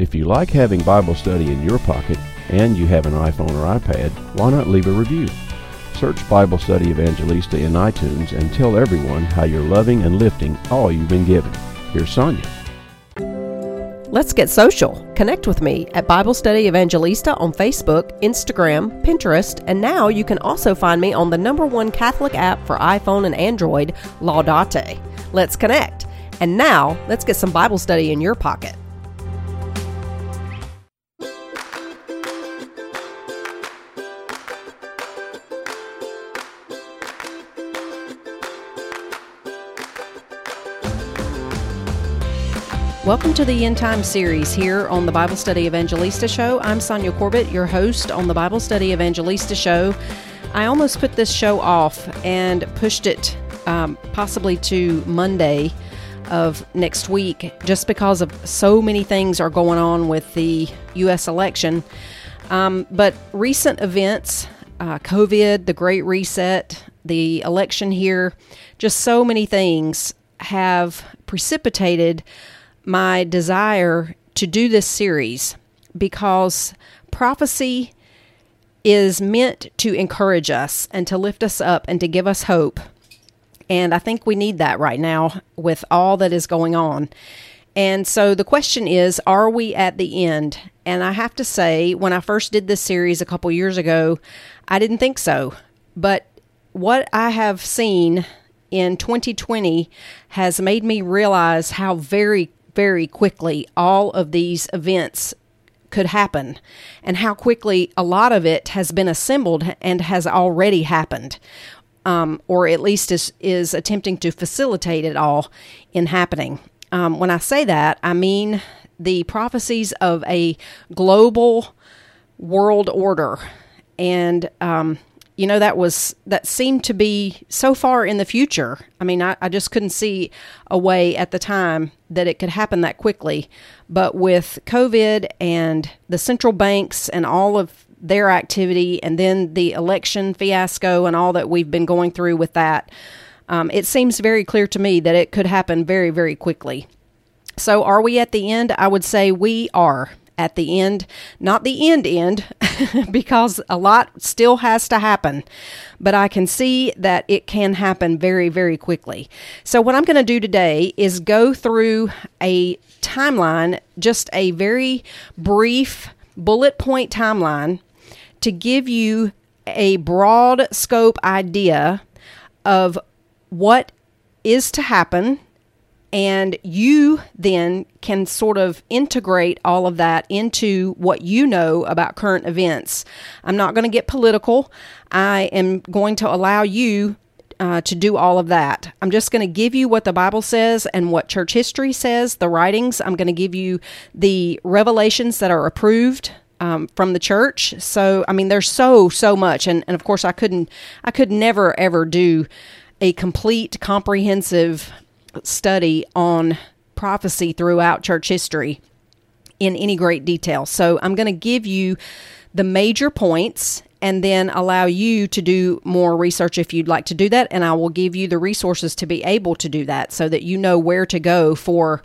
If you like having Bible study in your pocket and you have an iPhone or iPad, why not leave a review? Search Bible Study Evangelista in iTunes and tell everyone how you're loving and lifting all you've been given. Here's Sonia. Let's get social. Connect with me at Bible Study Evangelista on Facebook, Instagram, Pinterest, and now you can also find me on the number one Catholic app for iPhone and Android, Laudate. Let's connect. And now, let's get some Bible study in your pocket. Welcome to the End Time series here on the Bible Study Evangelista Show. I'm Sonia Corbitt, your host on the Bible Study Evangelista Show. I almost put this show off and pushed it um, possibly to Monday of next week just because of so many things are going on with the U.S. election. Um, but recent events, uh, COVID, the Great Reset, the election here, just so many things have precipitated my desire to do this series because prophecy is meant to encourage us and to lift us up and to give us hope. And I think we need that right now with all that is going on. And so the question is are we at the end? And I have to say, when I first did this series a couple years ago, I didn't think so. But what I have seen in 2020 has made me realize how very very quickly all of these events could happen and how quickly a lot of it has been assembled and has already happened. Um, or at least is, is attempting to facilitate it all in happening. Um, when I say that, I mean the prophecies of a global world order. And um, you know that was that seemed to be so far in the future. I mean I, I, just couldn't see a way at the time that it could happen that quickly. But with covid and the central banks and all of their activity and then the election fiasco and all that we've been going through with that um, it seems very clear to me that it could happen very very quickly. So are we at the end? I would say we are at the end, not the end end, because a lot still has to happen, but I can see that it can happen very, very quickly. So, what I'm going to do today is go through a timeline, just a very brief bullet point timeline to give you a broad scope idea of what is to happen and you then can sort of integrate all of that into what you know about current events. I'm not going to get political. I am going to allow you uh, to do all of that. I'm just going to give you what the Bible says and what church history says, the writings. I'm going to give you the revelations that are approved um, from the church. So, I mean, there's so so much, and and of course, I couldn't, I could never ever do a complete, comprehensive study on prophecy throughout church history in any great detail. So I'm going to give you the major points and then allow you to do more research if you'd like to do that. And I will give you the resources to be able to do that so that you know where to go for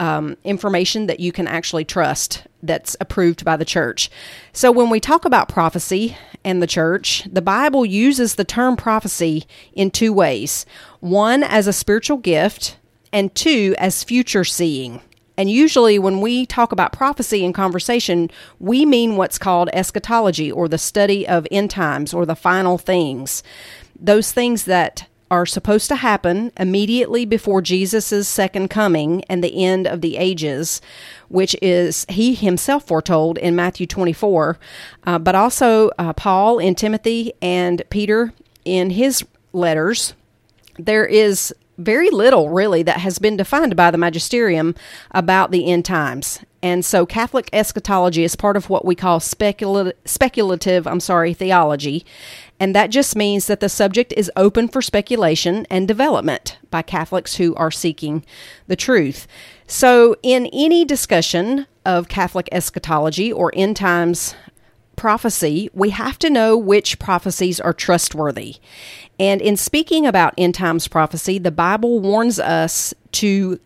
um, information that you can actually trust that's approved by the church. So, when we talk about prophecy and the church, the Bible uses the term prophecy in two ways one as a spiritual gift, and two as future seeing. And usually, when we talk about prophecy in conversation, we mean what's called eschatology or the study of end times or the final things. Those things that are supposed to happen immediately before Jesus' second coming and the end of the ages, which is he himself foretold in Matthew 24, uh, but also uh, Paul in Timothy and Peter in his letters. There is very little really that has been defined by the magisterium about the end times. And so Catholic eschatology is part of what we call speculative, speculative I'm sorry, theology. And that just means that the subject is open for speculation and development by Catholics who are seeking the truth. So, in any discussion of Catholic eschatology or end times prophecy, we have to know which prophecies are trustworthy. And in speaking about end times prophecy, the Bible warns us to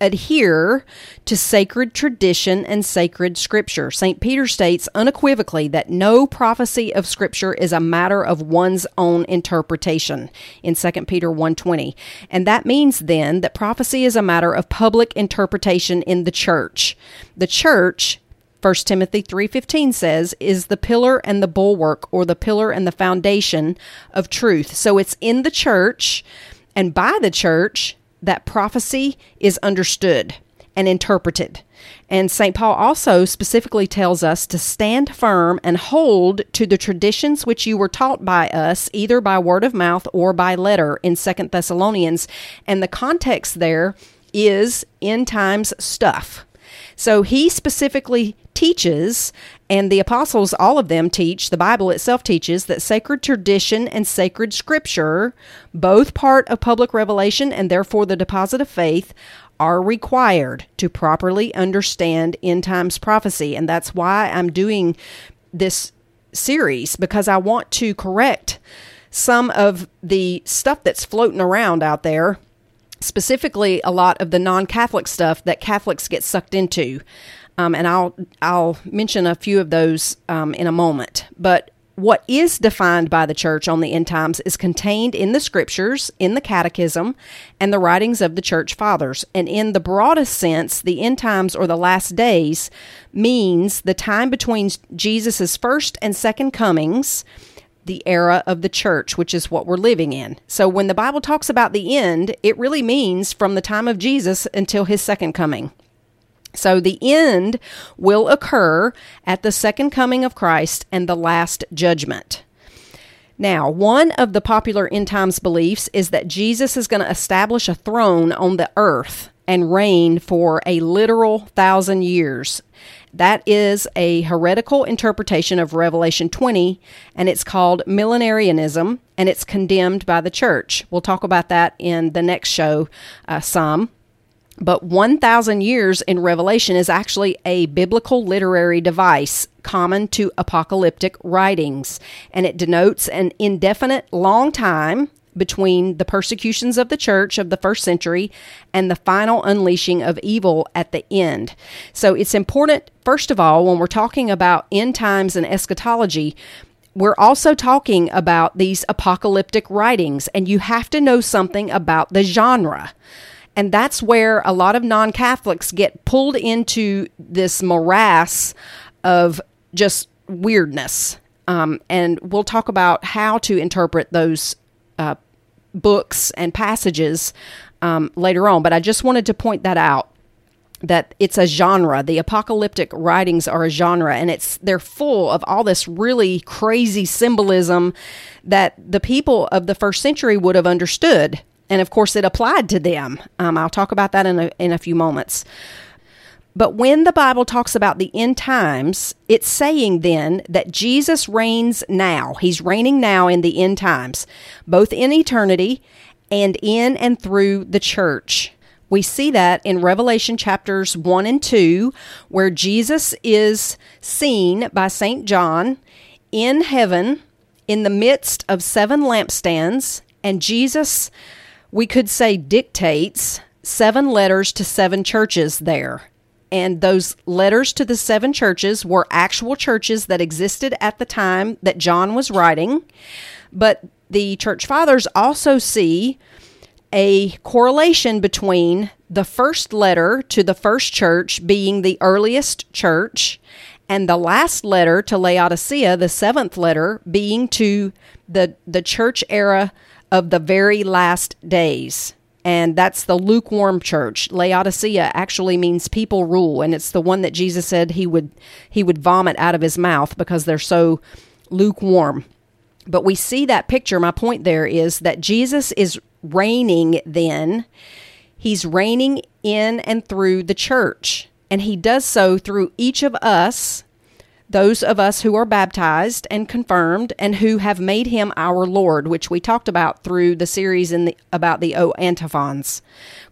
adhere to sacred tradition and sacred scripture. St. Peter states unequivocally that no prophecy of scripture is a matter of one's own interpretation in 2 Peter 1:20. And that means then that prophecy is a matter of public interpretation in the church. The church 1 Timothy 3:15 says is the pillar and the bulwark or the pillar and the foundation of truth. So it's in the church and by the church that prophecy is understood and interpreted. And St. Paul also specifically tells us to stand firm and hold to the traditions which you were taught by us, either by word of mouth or by letter in Second Thessalonians. And the context there is end times stuff. So he specifically teaches, and the apostles, all of them teach, the Bible itself teaches, that sacred tradition and sacred scripture, both part of public revelation and therefore the deposit of faith, are required to properly understand end times prophecy. And that's why I'm doing this series because I want to correct some of the stuff that's floating around out there specifically a lot of the non-Catholic stuff that Catholics get sucked into. Um, and I'll I'll mention a few of those um, in a moment. But what is defined by the church on the end times is contained in the scriptures, in the catechism, and the writings of the church fathers. And in the broadest sense, the end times or the last days means the time between Jesus' first and second comings the era of the church, which is what we're living in. So when the Bible talks about the end, it really means from the time of Jesus until his second coming. So the end will occur at the second coming of Christ and the last judgment. Now, one of the popular end times beliefs is that Jesus is going to establish a throne on the earth and reign for a literal thousand years. That is a heretical interpretation of Revelation 20, and it's called millenarianism, and it's condemned by the church. We'll talk about that in the next show uh, some. But 1,000 years in Revelation is actually a biblical literary device common to apocalyptic writings, and it denotes an indefinite long time between the persecutions of the church of the first century and the final unleashing of evil at the end. So it's important, first of all, when we're talking about end times and eschatology, we're also talking about these apocalyptic writings, and you have to know something about the genre. And that's where a lot of non Catholics get pulled into this morass of just weirdness. Um, and we'll talk about how to interpret those uh, books and passages um, later on, but I just wanted to point that out that it's a genre. The apocalyptic writings are a genre, and it's they're full of all this really crazy symbolism that the people of the first century would have understood, and of course, it applied to them. Um, I'll talk about that in a, in a few moments. But when the Bible talks about the end times, it's saying then that Jesus reigns now. He's reigning now in the end times, both in eternity and in and through the church. We see that in Revelation chapters 1 and 2, where Jesus is seen by St. John in heaven in the midst of seven lampstands, and Jesus, we could say, dictates seven letters to seven churches there. And those letters to the seven churches were actual churches that existed at the time that John was writing. But the church fathers also see a correlation between the first letter to the first church being the earliest church and the last letter to Laodicea, the seventh letter, being to the, the church era of the very last days and that's the lukewarm church. Laodicea actually means people rule, and it's the one that Jesus said he would he would vomit out of his mouth because they're so lukewarm. But we see that picture. My point there is that Jesus is reigning then. He's reigning in and through the church, and he does so through each of us those of us who are baptized and confirmed and who have made him our Lord, which we talked about through the series in the, about the O antiphons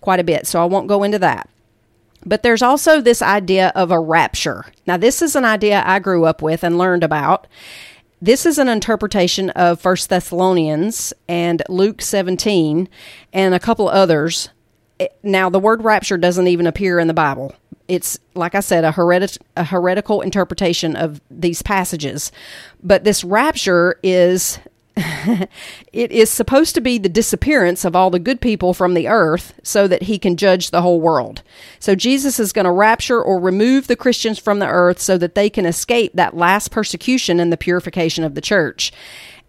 quite a bit. So I won't go into that. But there's also this idea of a rapture. Now, this is an idea I grew up with and learned about. This is an interpretation of First Thessalonians and Luke 17 and a couple others now the word rapture doesn't even appear in the Bible. It's like I said, a, a heretical interpretation of these passages. But this rapture is it is supposed to be the disappearance of all the good people from the earth so that he can judge the whole world. So Jesus is going to rapture or remove the Christians from the earth so that they can escape that last persecution and the purification of the church.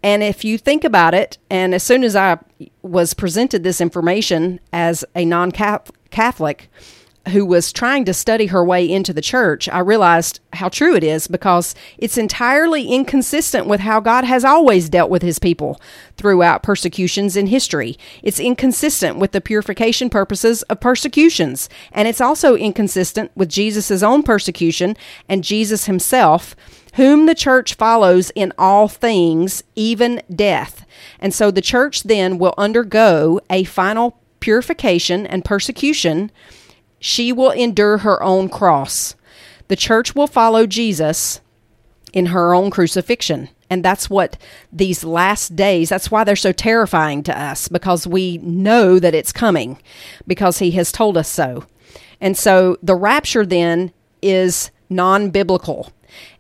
And if you think about it, and as soon as I was presented this information as a non Catholic, who was trying to study her way into the church, I realized how true it is because it's entirely inconsistent with how God has always dealt with his people throughout persecutions in history. It's inconsistent with the purification purposes of persecutions, and it's also inconsistent with Jesus' own persecution and Jesus himself, whom the church follows in all things, even death. And so the church then will undergo a final purification and persecution she will endure her own cross. The church will follow Jesus in her own crucifixion. And that's what these last days, that's why they're so terrifying to us, because we know that it's coming, because he has told us so. And so the rapture then is non biblical.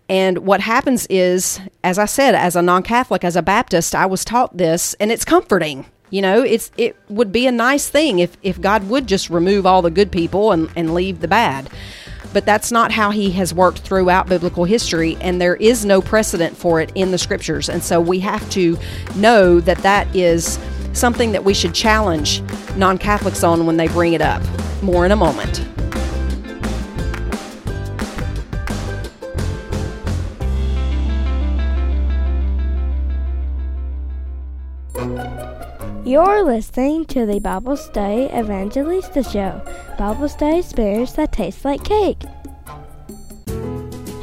And what happens is, as I said, as a non Catholic, as a Baptist, I was taught this, and it's comforting. You know, it's it would be a nice thing if, if God would just remove all the good people and, and leave the bad. But that's not how he has worked throughout biblical history, and there is no precedent for it in the scriptures. And so we have to know that that is something that we should challenge non Catholics on when they bring it up. More in a moment. You're listening to the Bible Study Evangelista Show, Bible study experience that taste like cake.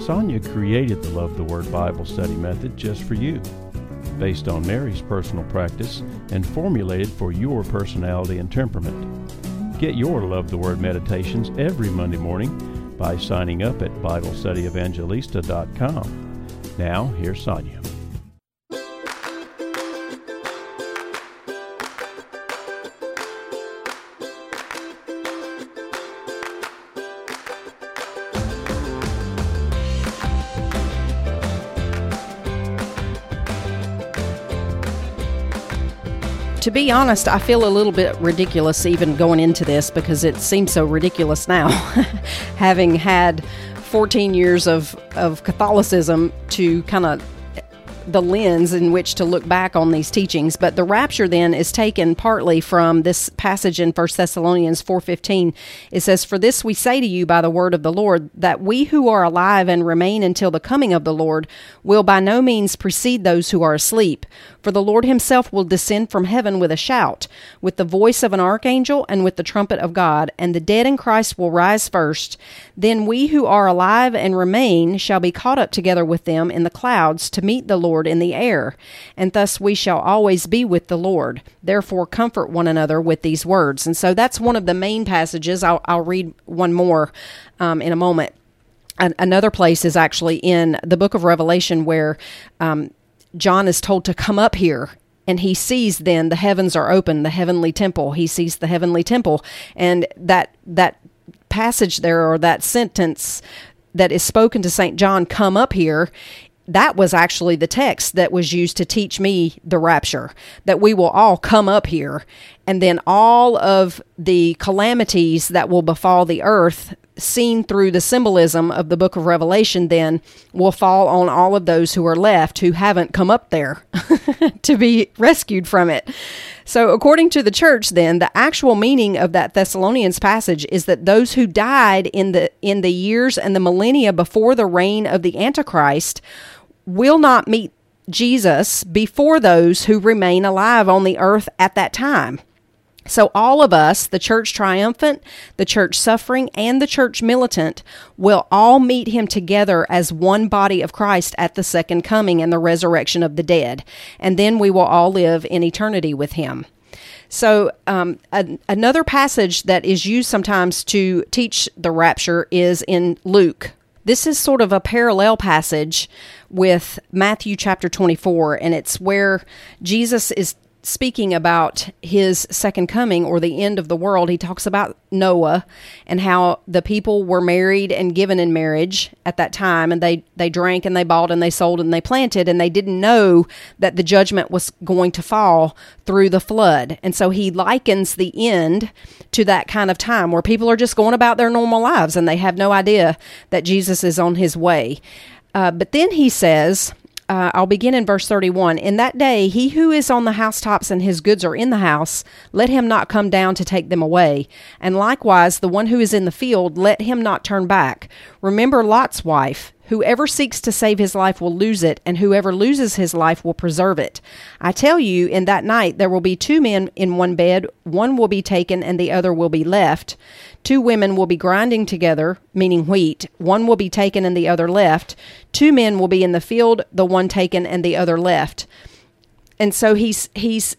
Sonia created the Love the Word Bible study method just for you, based on Mary's personal practice and formulated for your personality and temperament. Get your Love the Word meditations every Monday morning by signing up at BibleStudyEvangelista.com. Now, here's Sonia. To be honest, I feel a little bit ridiculous even going into this because it seems so ridiculous now, having had 14 years of, of Catholicism to kind of the lens in which to look back on these teachings. But the rapture then is taken partly from this passage in 1 thessalonians 4.15 it says for this we say to you by the word of the lord that we who are alive and remain until the coming of the lord will by no means precede those who are asleep for the Lord himself will descend from heaven with a shout, with the voice of an archangel, and with the trumpet of God, and the dead in Christ will rise first. Then we who are alive and remain shall be caught up together with them in the clouds to meet the Lord in the air, and thus we shall always be with the Lord. Therefore, comfort one another with these words. And so that's one of the main passages. I'll, I'll read one more um, in a moment another place is actually in the book of Revelation where um, John is told to come up here and he sees then the heavens are open the heavenly temple he sees the heavenly temple and that that passage there or that sentence that is spoken to St. John come up here that was actually the text that was used to teach me the rapture that we will all come up here and then all of the calamities that will befall the earth seen through the symbolism of the book of Revelation, then will fall on all of those who are left who haven't come up there to be rescued from it. So, according to the church, then the actual meaning of that Thessalonians passage is that those who died in the in the years and the millennia before the reign of the Antichrist will not meet Jesus before those who remain alive on the earth at that time. So, all of us, the church triumphant, the church suffering, and the church militant, will all meet him together as one body of Christ at the second coming and the resurrection of the dead. And then we will all live in eternity with him. So, um, a, another passage that is used sometimes to teach the rapture is in Luke. This is sort of a parallel passage with Matthew chapter 24, and it's where Jesus is speaking about his second coming or the end of the world, he talks about Noah and how the people were married and given in marriage at that time, and they they drank and they bought and they sold and they planted, and they didn't know that the judgment was going to fall through the flood. And so he likens the end to that kind of time where people are just going about their normal lives and they have no idea that Jesus is on his way. Uh, but then he says uh, I'll begin in verse 31. In that day, he who is on the housetops and his goods are in the house, let him not come down to take them away. And likewise, the one who is in the field, let him not turn back. Remember Lot's wife. Whoever seeks to save his life will lose it, and whoever loses his life will preserve it. I tell you, in that night there will be two men in one bed, one will be taken and the other will be left. Two women will be grinding together, meaning wheat. One will be taken and the other left. Two men will be in the field, the one taken and the other left. And so he's he's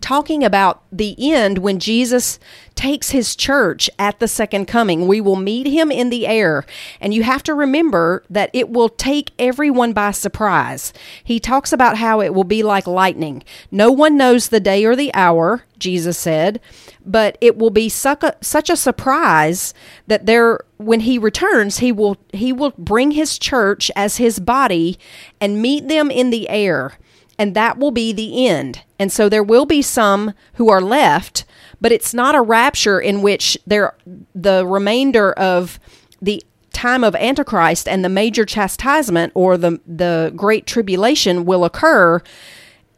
talking about the end when Jesus takes his church at the second coming. We will meet him in the air. And you have to remember that it will take everyone by surprise. He talks about how it will be like lightning. No one knows the day or the hour, Jesus said, but it will be such a, such a surprise that there when he returns he will he will bring his church as his body and meet them in the air and that will be the end. And so there will be some who are left, but it's not a rapture in which there the remainder of the time of antichrist and the major chastisement or the the great tribulation will occur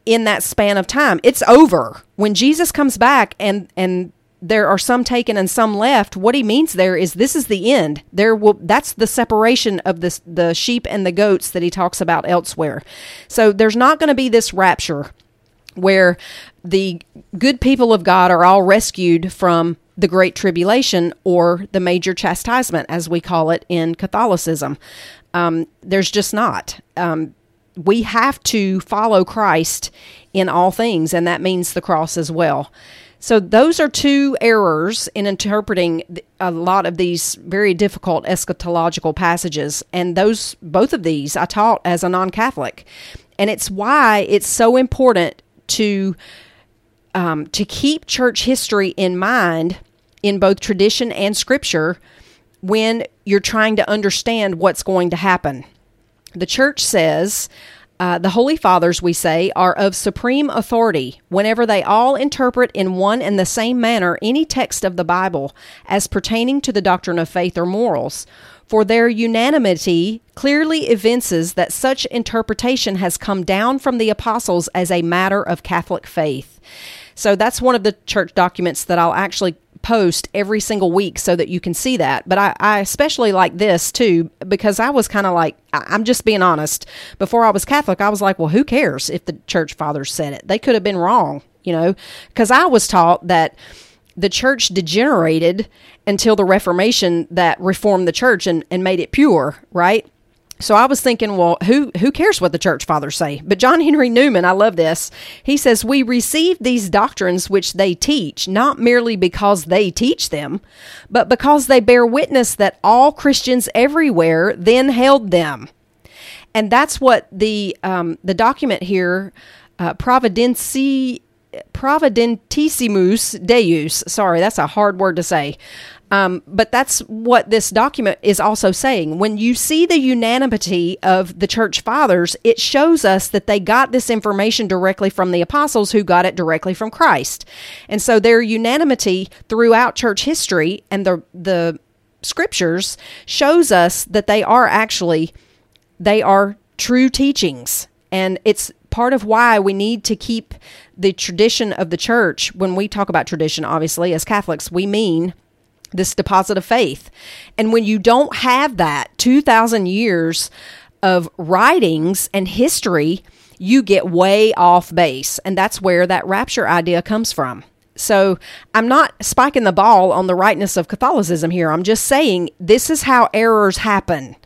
in that span of time. It's over. When Jesus comes back and and there are some taken and some left what he means there is this is the end there will that's the separation of the the sheep and the goats that he talks about elsewhere so there's not going to be this rapture where the good people of god are all rescued from the great tribulation or the major chastisement as we call it in catholicism. Um, there's just not. Um, we have to follow christ in all things and that means the cross as well. So those are two errors in interpreting a lot of these very difficult eschatological passages and those both of these I taught as a non-Catholic. And it's why it's so important to um, to keep church history in mind in both tradition and scripture when you're trying to understand what's going to happen. The church says uh, the Holy Fathers, we say, are of supreme authority whenever they all interpret in one and the same manner any text of the Bible as pertaining to the doctrine of faith or morals. For their unanimity clearly evinces that such interpretation has come down from the apostles as a matter of Catholic faith. So that's one of the church documents that I'll actually post every single week so that you can see that. But I, I especially like this too because I was kind of like, I'm just being honest. Before I was Catholic, I was like, well, who cares if the church fathers said it? They could have been wrong, you know, because I was taught that the church degenerated until the Reformation that reformed the church and, and made it pure, right? So I was thinking, well, who who cares what the church fathers say? But John Henry Newman, I love this. He says, "We receive these doctrines which they teach not merely because they teach them, but because they bear witness that all Christians everywhere then held them." And that's what the um, the document here, uh, Providenci Providentissimus Deus. Sorry, that's a hard word to say. Um, but that's what this document is also saying. When you see the unanimity of the church fathers, it shows us that they got this information directly from the apostles who got it directly from Christ. And so their unanimity throughout church history and the, the scriptures shows us that they are actually, they are true teachings. And it's part of why we need to keep the tradition of the church. When we talk about tradition, obviously, as Catholics, we mean this deposit of faith. And when you don't have that 2,000 years of writings and history, you get way off base. And that's where that rapture idea comes from. So I'm not spiking the ball on the rightness of Catholicism here. I'm just saying this is how errors happen.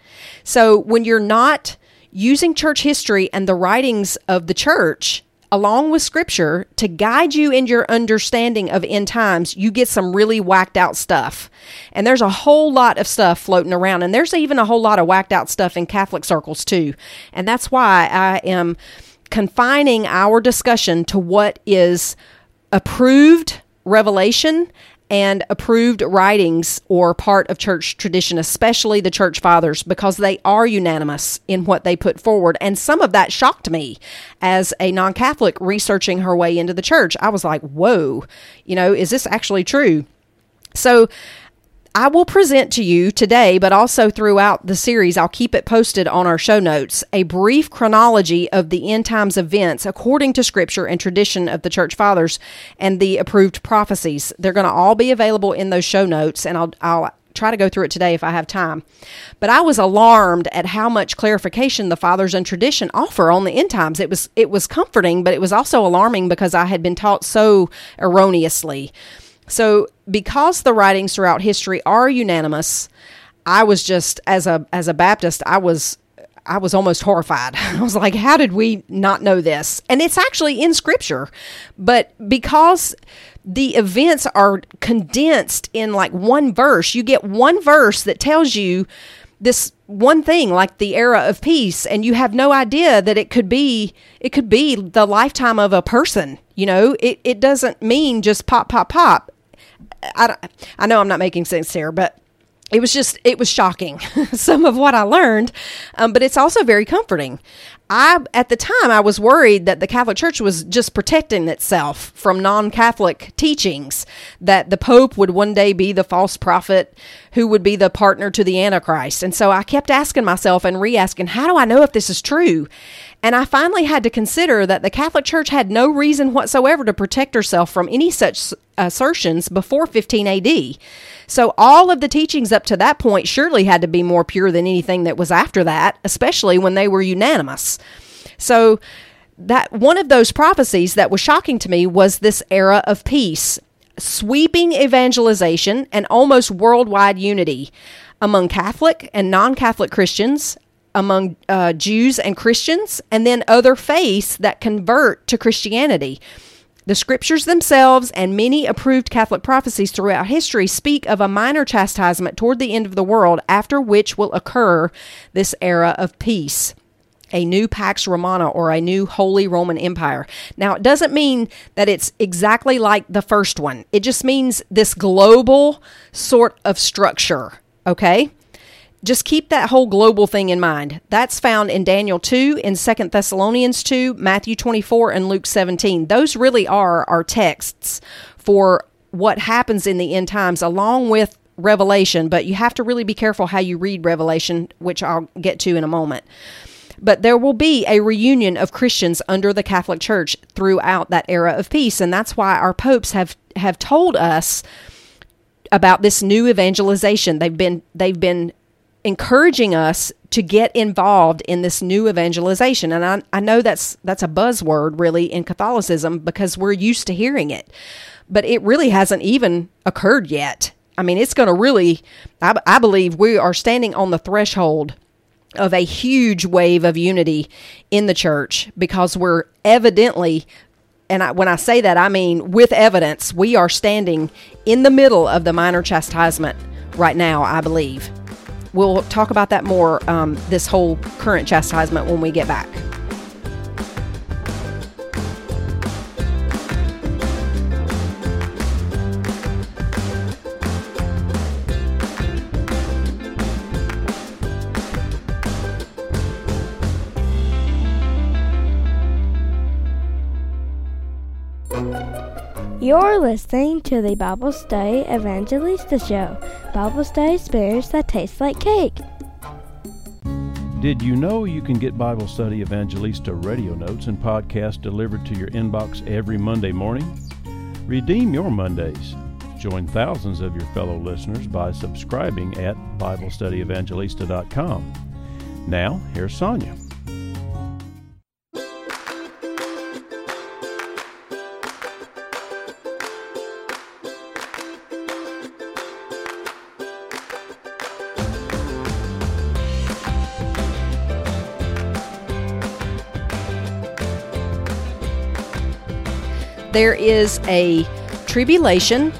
So when you're not using church history and the writings of the church, along with scripture to guide you in your understanding of end times, you get some really whacked out stuff. And there's a whole lot of stuff floating around. And there's even a whole lot of whacked out stuff in Catholic circles too. And that's why I am confining our discussion to what is approved revelation and approved writings or part of church tradition, especially the church fathers, because they are unanimous in what they put forward. And some of that shocked me as a non Catholic researching her way into the church. I was like, whoa, you know, is this actually true? So, I will present to you today, but also throughout the series, I'll keep it posted on our show notes, a brief chronology of the end times events according to scripture and tradition of the church fathers and the approved prophecies. They're going to all be available in those show notes, and I'll, I'll try to go through it today if I have time. But I was alarmed at how much clarification the fathers and tradition offer on the end times. It was it was comforting, but it was also alarming because I had been taught so erroneously. So, because the writings throughout history are unanimous, I was just as a as a Baptist, I was I was almost horrified. I was like, how did we not know this? And it's actually in scripture. But because the events are condensed in like one verse, you get one verse that tells you this one thing like the era of peace and you have no idea that it could be it could be the lifetime of a person you know it, it doesn't mean just pop pop pop I, I know I'm not making sense here, but it was just it was shocking some of what i learned um, but it's also very comforting. I at the time i was worried that the catholic church was just protecting itself from non-catholic teachings that the pope would one day be the false prophet who would be the partner to the antichrist. And so i kept asking myself and re-asking how do i know if this is true? And I finally had to consider that the Catholic Church had no reason whatsoever to protect herself from any such assertions before 15 AD. So all of the teachings up to that point surely had to be more pure than anything that was after that, especially when they were unanimous. So that one of those prophecies that was shocking to me was this era of peace, sweeping evangelization and almost worldwide unity among Catholic and non-Catholic Christians, among uh, Jews and Christians, and then other faiths that convert to Christianity. The scriptures themselves and many approved Catholic prophecies throughout history speak of a minor chastisement toward the end of the world, after which will occur this era of peace a new Pax Romana or a new Holy Roman Empire. Now, it doesn't mean that it's exactly like the first one, it just means this global sort of structure, okay? Just keep that whole global thing in mind. That's found in Daniel 2, in Second Thessalonians 2, Matthew 24, and Luke 17. Those really are our texts for what happens in the end times, along with Revelation, but you have to really be careful how you read Revelation, which I'll get to in a moment. But there will be a reunion of Christians under the Catholic Church throughout that era of peace, and that's why our popes have have told us about this new evangelization. They've been they've been encouraging us to get involved in this new evangelization. And I, I know that's that's a buzzword really in Catholicism because we're used to hearing it, but it really hasn't even occurred yet. I mean, it's going to really, I, I believe we are standing on the threshold of a huge wave of unity in the church because we're evidently and I, when I say that, I mean with evidence, we are standing in the middle of the minor chastisement right now, I believe. We'll talk about that more, um, this whole current chastisement, when we get back. You're listening to the Bible Study Evangelista Show. Bible study experience that tastes like cake. Did you know you can get Bible Study Evangelista radio notes and podcasts delivered to your inbox every Monday morning? Redeem your Mondays. Join thousands of your fellow listeners by subscribing at BibleStudyEvangelista.com. Now, here's Sonia. There is a tribulation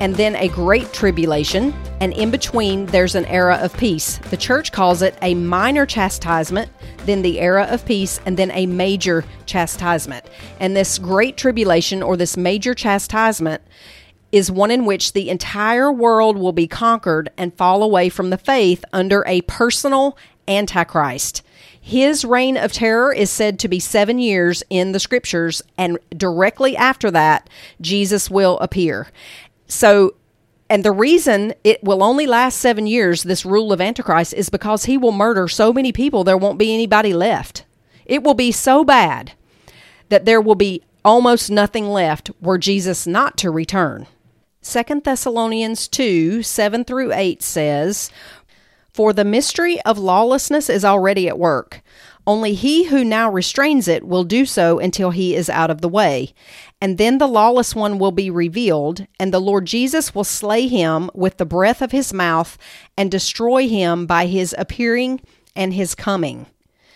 and then a great tribulation, and in between, there's an era of peace. The church calls it a minor chastisement, then the era of peace, and then a major chastisement. And this great tribulation or this major chastisement is one in which the entire world will be conquered and fall away from the faith under a personal antichrist. His reign of terror is said to be seven years in the scriptures, and directly after that, Jesus will appear. So, and the reason it will only last seven years, this rule of Antichrist, is because he will murder so many people there won't be anybody left. It will be so bad that there will be almost nothing left were Jesus not to return. Second Thessalonians 2 7 through 8 says, For the mystery of lawlessness is already at work. Only he who now restrains it will do so until he is out of the way. And then the lawless one will be revealed, and the Lord Jesus will slay him with the breath of his mouth and destroy him by his appearing and his coming.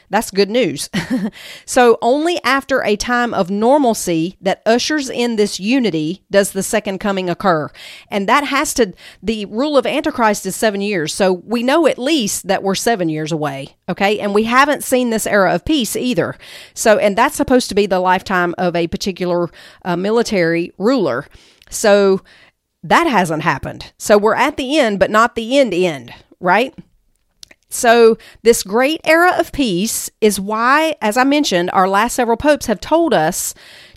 That's good news. so, only after a time of normalcy that ushers in this unity does the second coming occur. And that has to, the rule of Antichrist is seven years. So, we know at least that we're seven years away. Okay. And we haven't seen this era of peace either. So, and that's supposed to be the lifetime of a particular uh, military ruler. So, that hasn't happened. So, we're at the end, but not the end end, right? So, this great era of peace is why, as I mentioned, our last several popes have told us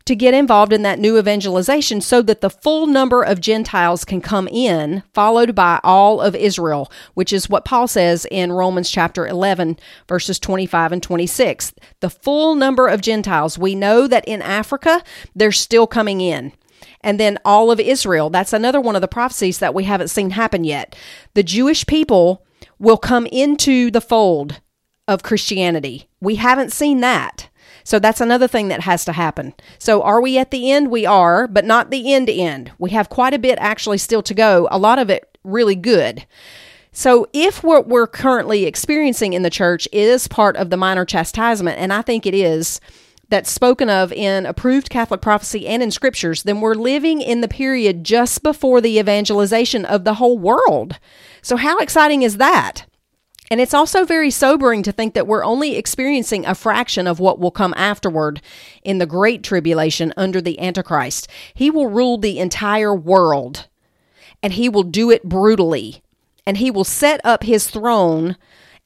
to get involved in that new evangelization so that the full number of Gentiles can come in, followed by all of Israel, which is what Paul says in Romans chapter 11, verses 25 and 26. The full number of Gentiles. We know that in Africa, they're still coming in. And then all of Israel. That's another one of the prophecies that we haven't seen happen yet. The Jewish people will come into the fold of Christianity. We haven't seen that. So that's another thing that has to happen. So are we at the end? We are, but not the end end. We have quite a bit actually still to go, a lot of it really good. So if what we're currently experiencing in the church is part of the minor chastisement, and I think it is, that's spoken of in approved Catholic prophecy and in scriptures, then we're living in the period just before the evangelization of the whole world. So, how exciting is that? And it's also very sobering to think that we're only experiencing a fraction of what will come afterward in the Great Tribulation under the Antichrist. He will rule the entire world, and he will do it brutally. And he will set up his throne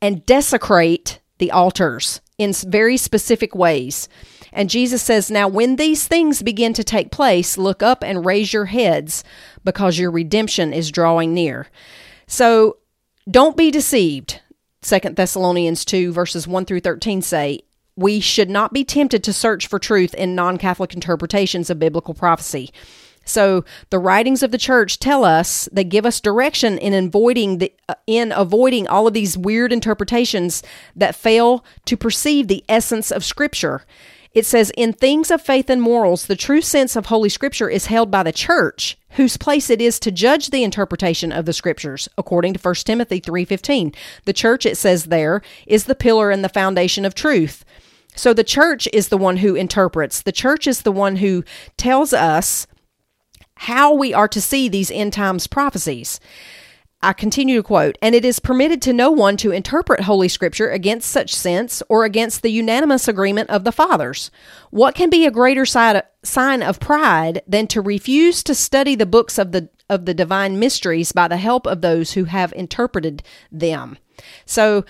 and desecrate the altars in very specific ways. And Jesus says, Now, when these things begin to take place, look up and raise your heads because your redemption is drawing near. So don't be deceived. Second Thessalonians 2, verses 1 through 13 say, We should not be tempted to search for truth in non Catholic interpretations of biblical prophecy. So the writings of the church tell us they give us direction in avoiding the uh, in avoiding all of these weird interpretations that fail to perceive the essence of scripture. It says, In things of faith and morals, the true sense of Holy Scripture is held by the church, whose place it is to judge the interpretation of the Scriptures, according to 1 Timothy 3.15. The church, it says there, is the pillar and the foundation of truth. So the church is the one who interprets. The church is the one who tells us how we are to see these end times prophecies. I continue to quote, and it is permitted to no one to interpret Holy Scripture against such sense or against the unanimous agreement of the fathers. What can be a greater sign of pride than to refuse to study the books of the of the divine mysteries by the help of those who have interpreted them? So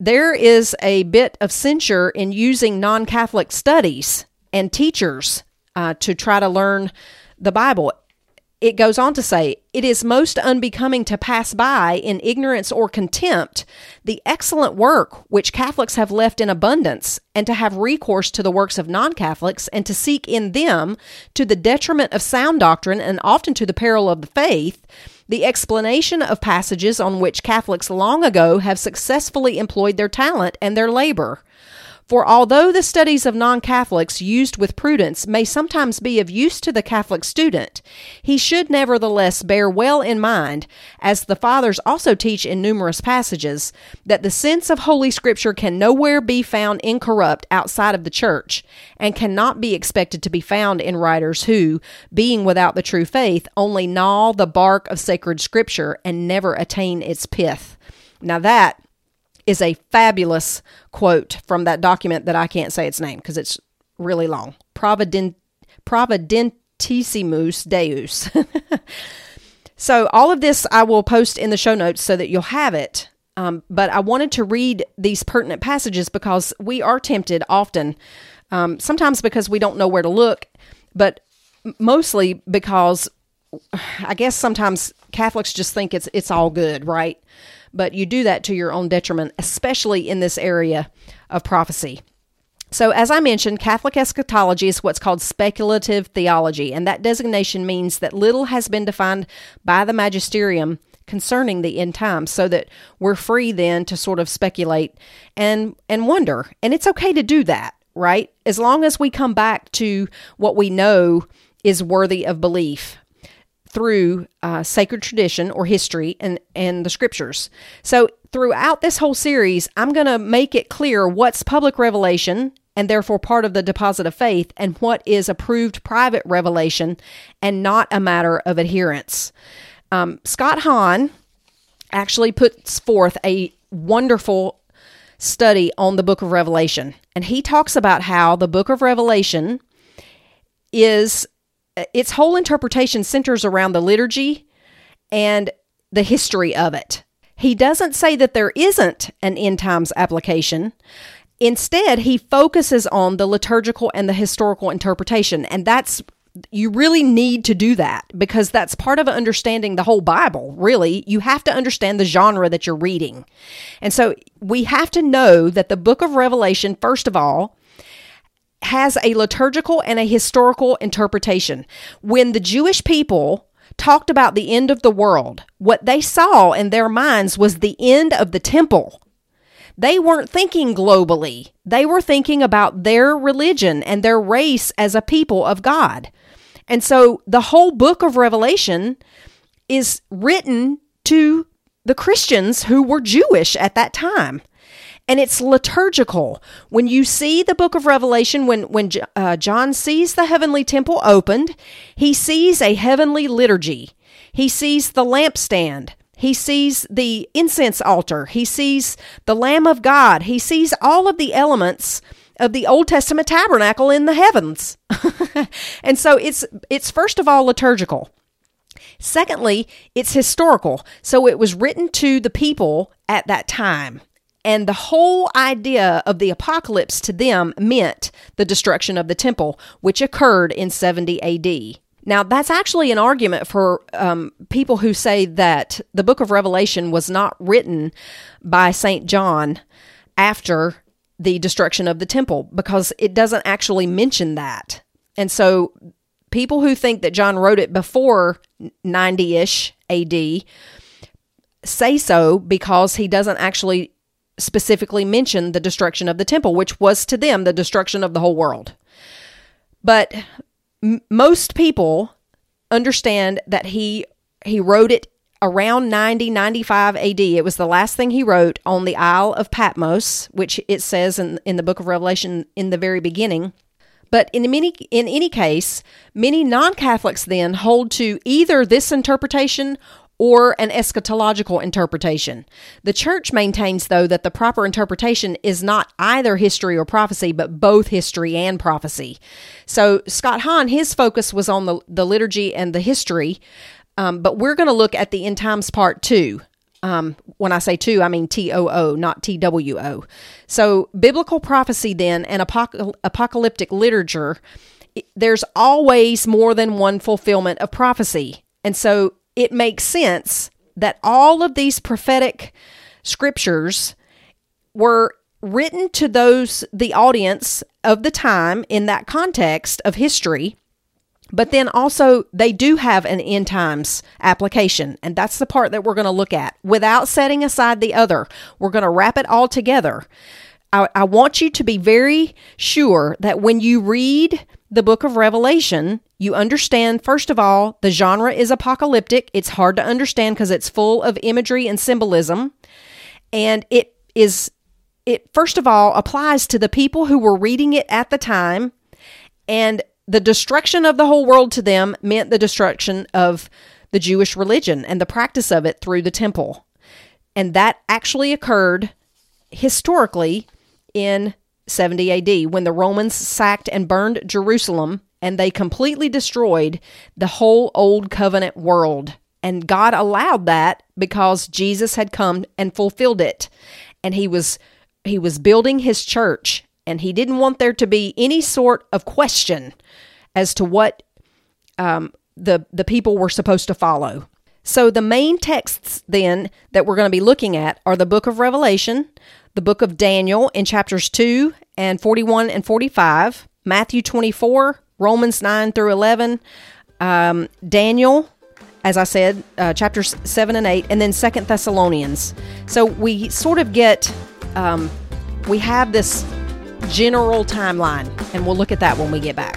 there is a bit of censure in using non-Catholic studies and teachers uh, to try to learn the Bible it goes on to say, it is most unbecoming to pass by in ignorance or contempt the excellent work which Catholics have left in abundance, and to have recourse to the works of non Catholics, and to seek in them, to the detriment of sound doctrine and often to the peril of the faith, the explanation of passages on which Catholics long ago have successfully employed their talent and their labor. For although the studies of non Catholics used with prudence may sometimes be of use to the Catholic student, he should nevertheless bear well in mind, as the Fathers also teach in numerous passages, that the sense of Holy Scripture can nowhere be found incorrupt outside of the Church, and cannot be expected to be found in writers who, being without the true faith, only gnaw the bark of sacred Scripture and never attain its pith. Now that is a fabulous quote from that document that I can't say its name because it's really long. Provident, Providentissimus Deus. so, all of this I will post in the show notes so that you'll have it. Um, but I wanted to read these pertinent passages because we are tempted often, um, sometimes because we don't know where to look, but mostly because I guess sometimes Catholics just think it's it's all good, right? But you do that to your own detriment, especially in this area of prophecy. So, as I mentioned, Catholic eschatology is what's called speculative theology, and that designation means that little has been defined by the magisterium concerning the end times so that we're free then to sort of speculate and and wonder. And it's okay to do that, right? As long as we come back to what we know is worthy of belief through uh, sacred tradition or history and, and the scriptures. So, throughout this whole series, I'm going to make it clear what's public revelation and therefore part of the deposit of faith, and what is approved private revelation and not a matter of adherence. Um, Scott Hahn actually puts forth a wonderful study on the book of Revelation, and he talks about how the book of Revelation is its whole interpretation centers around the liturgy and the history of it. He doesn't say that there isn't an end times application. Instead, he focuses on the liturgical and the historical interpretation. And that's, you really need to do that because that's part of understanding the whole Bible, really. You have to understand the genre that you're reading. And so we have to know that the book of Revelation, first of all, has a liturgical and a historical interpretation. When the Jewish people talked about the end of the world, what they saw in their minds was the end of the temple. They weren't thinking globally. They were thinking about their religion and their race as a people of God. And so the whole book of Revelation is written to the Christians who were Jewish at that time and it's liturgical. When you see the book of Revelation, when when uh, John sees the heavenly temple opened, he sees a heavenly liturgy. He sees the lampstand. He sees the incense altar. He sees the Lamb of God. He sees all of the elements of the Old Testament tabernacle in the heavens. and so it's it's first of all liturgical. Secondly, it's historical. So it was written to the people at that time. And the whole idea of the apocalypse to them meant the destruction of the temple, which occurred in 70 AD. Now, that's actually an argument for um, people who say that the book of Revelation was not written by St. John after the destruction of the temple because it doesn't actually mention that. And so, people who think that John wrote it before 90 ish AD say so because he doesn't actually specifically mention the destruction of the temple, which was to them the destruction of the whole world. But m- most people understand that he he wrote it around 90 95 AD. It was the last thing he wrote on the Isle of Patmos, which it says in in the book of Revelation in the very beginning. But in many in any case, many non-Catholics then hold to either this interpretation or an eschatological interpretation. The church maintains, though, that the proper interpretation is not either history or prophecy, but both history and prophecy. So, Scott Hahn, his focus was on the, the liturgy and the history, um, but we're going to look at the end times part two. Um, when I say two, I mean T O O, not T W O. So, biblical prophecy then and apoc- apocalyptic literature, there's always more than one fulfillment of prophecy. And so it makes sense that all of these prophetic scriptures were written to those the audience of the time in that context of history but then also they do have an end times application and that's the part that we're going to look at. Without setting aside the other we're going to wrap it all together. I, I want you to be very sure that when you read the book of Revelation, you understand, first of all, the genre is apocalyptic. It's hard to understand because it's full of imagery and symbolism. And it is, it first of all applies to the people who were reading it at the time. And the destruction of the whole world to them meant the destruction of the Jewish religion and the practice of it through the temple. And that actually occurred historically in 70 AD when the Romans sacked and burned Jerusalem and they completely destroyed the whole old covenant world. And God allowed that because Jesus had come and fulfilled it. And he was he was building his church and he didn't want there to be any sort of question as to what um, the the people were supposed to follow. So the main texts then that we're going to be looking at are the book of Revelation, the book of Daniel in chapters 2 and 41 and 45, Matthew 24, Romans 9 through 11, um, Daniel, as I said, uh, chapters 7 and 8, and then Second Thessalonians. So we sort of get, um, we have this general timeline, and we'll look at that when we get back.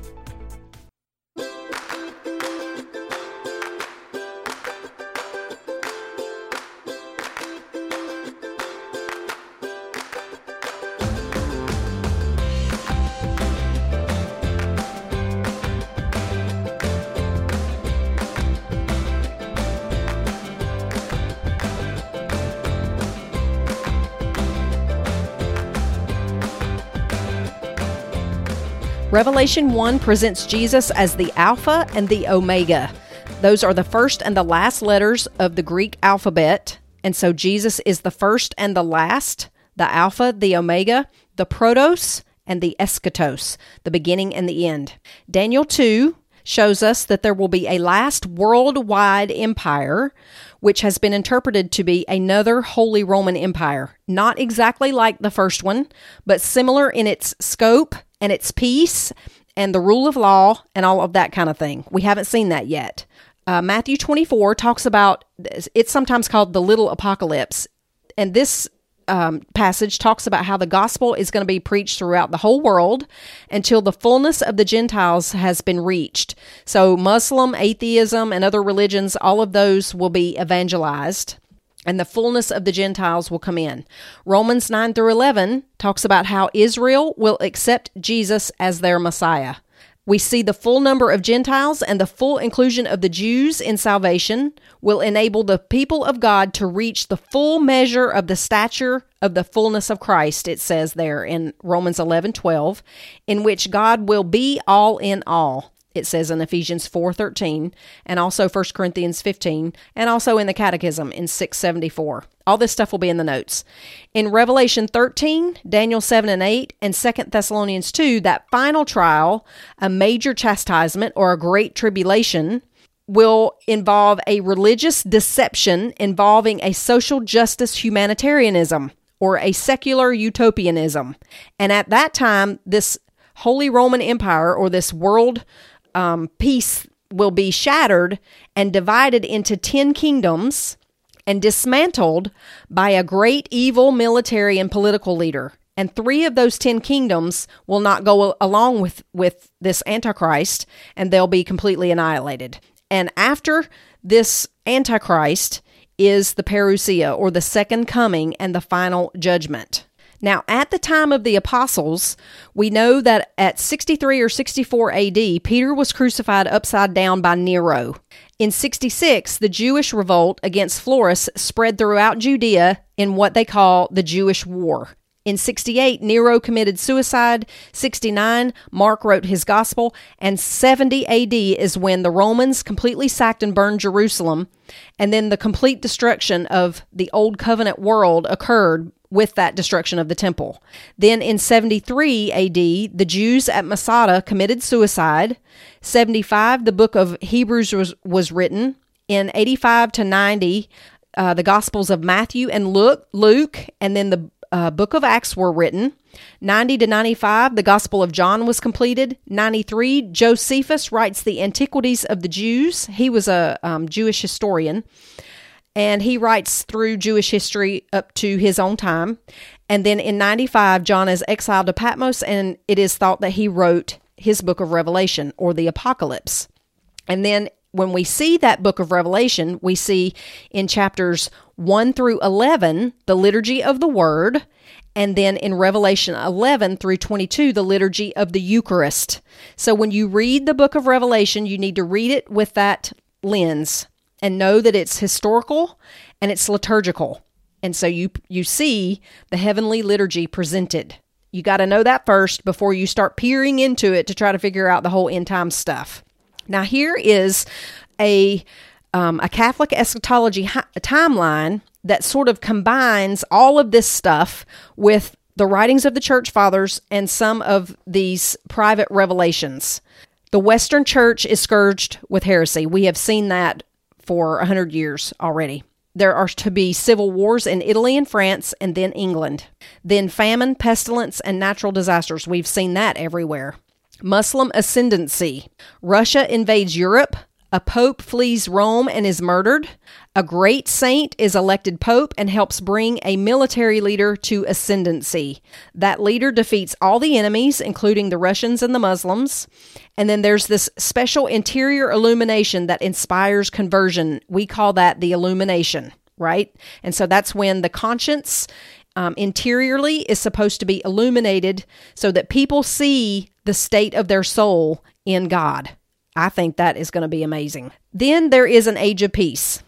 Revelation 1 presents Jesus as the Alpha and the Omega. Those are the first and the last letters of the Greek alphabet. And so Jesus is the first and the last, the Alpha, the Omega, the Protos, and the Eschatos, the beginning and the end. Daniel 2 shows us that there will be a last worldwide empire, which has been interpreted to be another Holy Roman Empire. Not exactly like the first one, but similar in its scope and its peace and the rule of law and all of that kind of thing. We haven't seen that yet. Uh, Matthew 24 talks about it's sometimes called the little apocalypse. And this um, passage talks about how the gospel is going to be preached throughout the whole world until the fullness of the Gentiles has been reached. So, Muslim, atheism, and other religions, all of those will be evangelized and the fullness of the Gentiles will come in. Romans 9 through 11 talks about how Israel will accept Jesus as their Messiah. We see the full number of Gentiles and the full inclusion of the Jews in salvation will enable the people of God to reach the full measure of the stature of the fullness of Christ, it says there in Romans 11 12, in which God will be all in all it says in Ephesians 4:13 and also 1 Corinthians 15 and also in the catechism in 674. All this stuff will be in the notes. In Revelation 13, Daniel 7 and 8 and 2 Thessalonians 2, that final trial, a major chastisement or a great tribulation will involve a religious deception involving a social justice humanitarianism or a secular utopianism. And at that time, this Holy Roman Empire or this world um, peace will be shattered and divided into 10 kingdoms and dismantled by a great evil military and political leader. And three of those 10 kingdoms will not go along with, with this Antichrist, and they'll be completely annihilated. And after this Antichrist is the Parousia, or the second coming and the final judgment. Now, at the time of the apostles, we know that at 63 or 64 AD, Peter was crucified upside down by Nero. In 66, the Jewish revolt against Florus spread throughout Judea in what they call the Jewish War. In 68, Nero committed suicide. 69, Mark wrote his gospel. And 70 AD is when the Romans completely sacked and burned Jerusalem. And then the complete destruction of the Old Covenant world occurred with that destruction of the temple. Then in 73 AD, the Jews at Masada committed suicide. 75, the book of Hebrews was, was written. In 85 to 90, uh, the Gospels of Matthew and Luke, Luke, and then the uh, book of Acts were written. 90 to 95, the Gospel of John was completed. 93, Josephus writes the Antiquities of the Jews. He was a um, Jewish historian, and he writes through Jewish history up to his own time. And then in 95, John is exiled to Patmos, and it is thought that he wrote his book of Revelation or the Apocalypse. And then when we see that book of Revelation, we see in chapters 1 through 11 the liturgy of the word, and then in Revelation 11 through 22 the liturgy of the Eucharist. So when you read the book of Revelation, you need to read it with that lens and know that it's historical and it's liturgical. And so you you see the heavenly liturgy presented. You got to know that first before you start peering into it to try to figure out the whole end time stuff. Now, here is a um, a Catholic eschatology hi- timeline that sort of combines all of this stuff with the writings of the church fathers and some of these private revelations. The Western Church is scourged with heresy. We have seen that for a hundred years already. There are to be civil wars in Italy and France and then England. Then famine, pestilence, and natural disasters. We've seen that everywhere. Muslim ascendancy. Russia invades Europe. A pope flees Rome and is murdered. A great saint is elected pope and helps bring a military leader to ascendancy. That leader defeats all the enemies, including the Russians and the Muslims. And then there's this special interior illumination that inspires conversion. We call that the illumination, right? And so that's when the conscience um, interiorly is supposed to be illuminated so that people see the state of their soul in God. I think that is going to be amazing. Then there is an age of peace.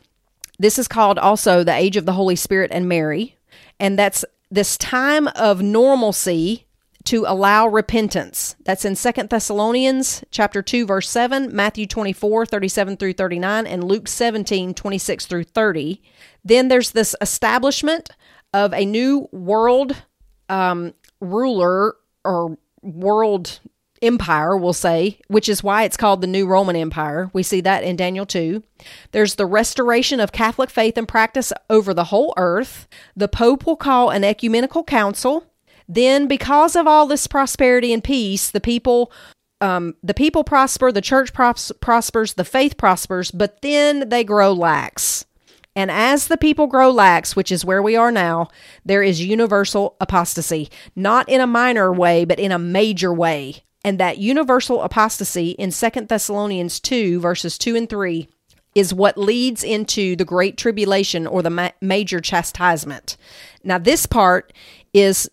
This is called also the age of the Holy Spirit and Mary, and that's this time of normalcy to allow repentance. That's in Second Thessalonians chapter 2 verse 7, Matthew 24 37 through 39 and Luke 17 26 through 30. Then there's this establishment of a new world um, ruler or world empire, we'll say, which is why it's called the New Roman Empire. We see that in Daniel 2. There's the restoration of Catholic faith and practice over the whole earth. The Pope will call an ecumenical council. Then, because of all this prosperity and peace, the people um, the people prosper, the church pros- prospers, the faith prospers, but then they grow lax. And as the people grow lax, which is where we are now, there is universal apostasy, not in a minor way, but in a major way. And that universal apostasy in Second Thessalonians 2, verses 2 and 3, is what leads into the great tribulation or the ma- major chastisement. Now, this part is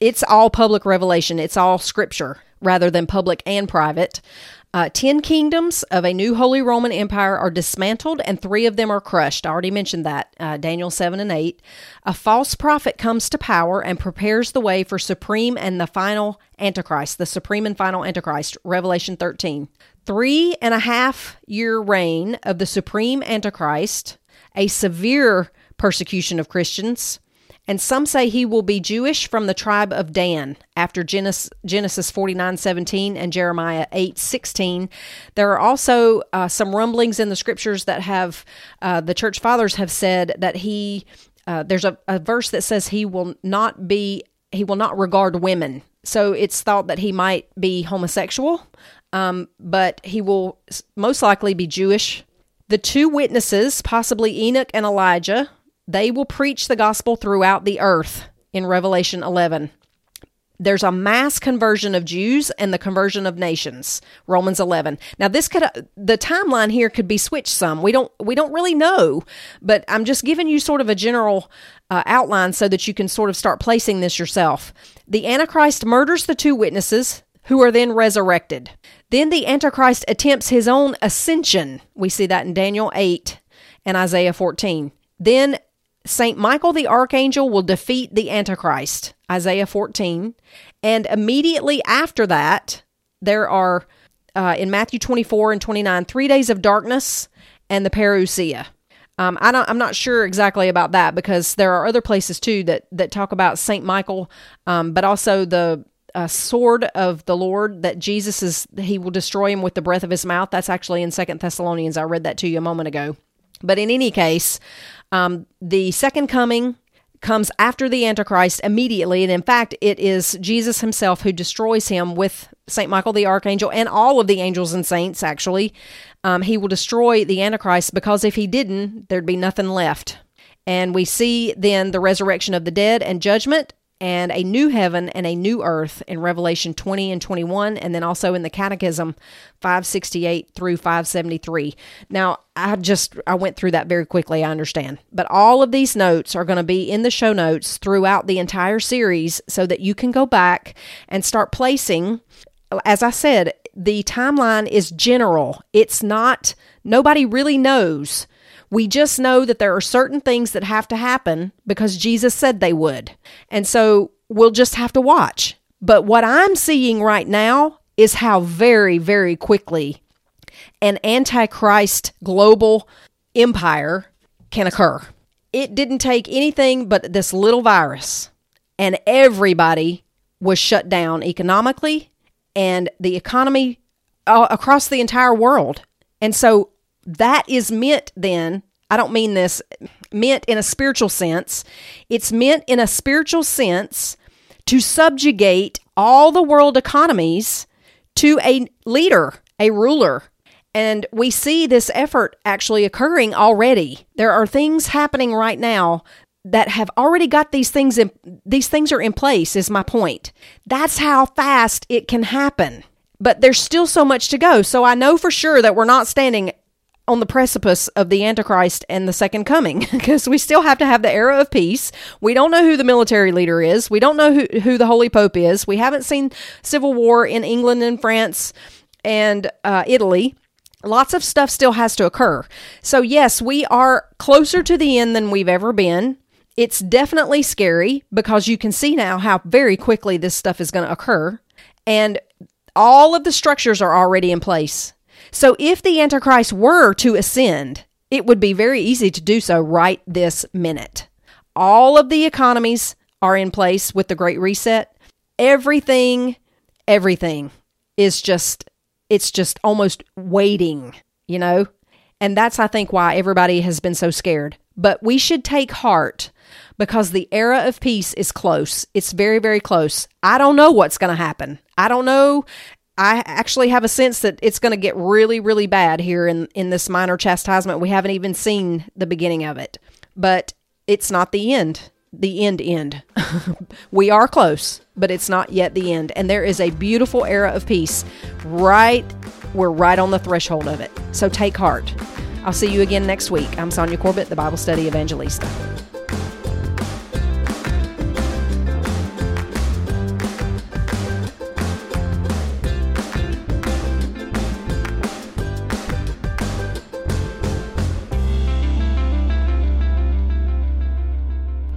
it's all public revelation, it's all scripture rather than public and private. Uh, ten kingdoms of a new Holy Roman Empire are dismantled, and three of them are crushed. I already mentioned that, uh, Daniel 7 and 8. A false prophet comes to power and prepares the way for supreme and the final Antichrist, the supreme and final Antichrist, Revelation 13. Three and a half year reign of the supreme Antichrist, a severe persecution of Christians, and some say he will be Jewish from the tribe of Dan after Genesis, Genesis 49 17 and Jeremiah 8 16. There are also uh, some rumblings in the scriptures that have uh, the church fathers have said that he, uh, there's a, a verse that says he will not be, he will not regard women. So it's thought that he might be homosexual, um, but he will most likely be Jewish. The two witnesses, possibly Enoch and Elijah, they will preach the gospel throughout the earth in Revelation 11. There's a mass conversion of Jews and the conversion of nations. Romans 11. Now this could the timeline here could be switched some. We don't we don't really know, but I'm just giving you sort of a general uh, outline so that you can sort of start placing this yourself. The Antichrist murders the two witnesses who are then resurrected. Then the Antichrist attempts his own ascension. We see that in Daniel 8 and Isaiah 14. Then St. Michael the Archangel will defeat the Antichrist, Isaiah 14. And immediately after that, there are, uh, in Matthew 24 and 29, three days of darkness and the parousia. Um, I don't, I'm not sure exactly about that because there are other places too that, that talk about St. Michael, um, but also the uh, sword of the Lord that Jesus is, he will destroy him with the breath of his mouth. That's actually in Second Thessalonians. I read that to you a moment ago. But in any case, um, the second coming comes after the Antichrist immediately. And in fact, it is Jesus himself who destroys him with St. Michael the Archangel and all of the angels and saints, actually. Um, he will destroy the Antichrist because if he didn't, there'd be nothing left. And we see then the resurrection of the dead and judgment and a new heaven and a new earth in Revelation 20 and 21, and then also in the Catechism 568 through 573. Now, I just I went through that very quickly, I understand. But all of these notes are going to be in the show notes throughout the entire series so that you can go back and start placing as I said, the timeline is general. It's not nobody really knows we just know that there are certain things that have to happen because Jesus said they would. And so we'll just have to watch. But what I'm seeing right now is how very, very quickly an antichrist global empire can occur. It didn't take anything but this little virus, and everybody was shut down economically and the economy uh, across the entire world. And so that is meant then, I don't mean this meant in a spiritual sense, it's meant in a spiritual sense to subjugate all the world economies to a leader, a ruler. And we see this effort actually occurring already. There are things happening right now that have already got these things in these things are in place is my point. That's how fast it can happen. But there's still so much to go. So I know for sure that we're not standing on the precipice of the Antichrist and the second coming because we still have to have the era of peace. We don't know who the military leader is. We don't know who, who the Holy Pope is. We haven't seen civil war in England and France and uh, Italy. Lots of stuff still has to occur. So, yes, we are closer to the end than we've ever been. It's definitely scary because you can see now how very quickly this stuff is going to occur. And all of the structures are already in place so if the Antichrist were to ascend, it would be very easy to do so right this minute. All of the economies are in place with the Great Reset. Everything, everything is just, it's just almost waiting, you know? And that's, I think, why everybody has been so scared. But we should take heart because the era of peace is close. It's very, very close. I don't know what's going to happen. I don't know I actually have a sense that it's going to get really, really bad here in, in this minor chastisement. We haven't even seen the beginning of it, but it's not the end. The end, end. we are close, but it's not yet the end. And there is a beautiful era of peace right, we're right on the threshold of it. So take heart. I'll see you again next week. I'm Sonja Corbitt, the Bible Study Evangelista.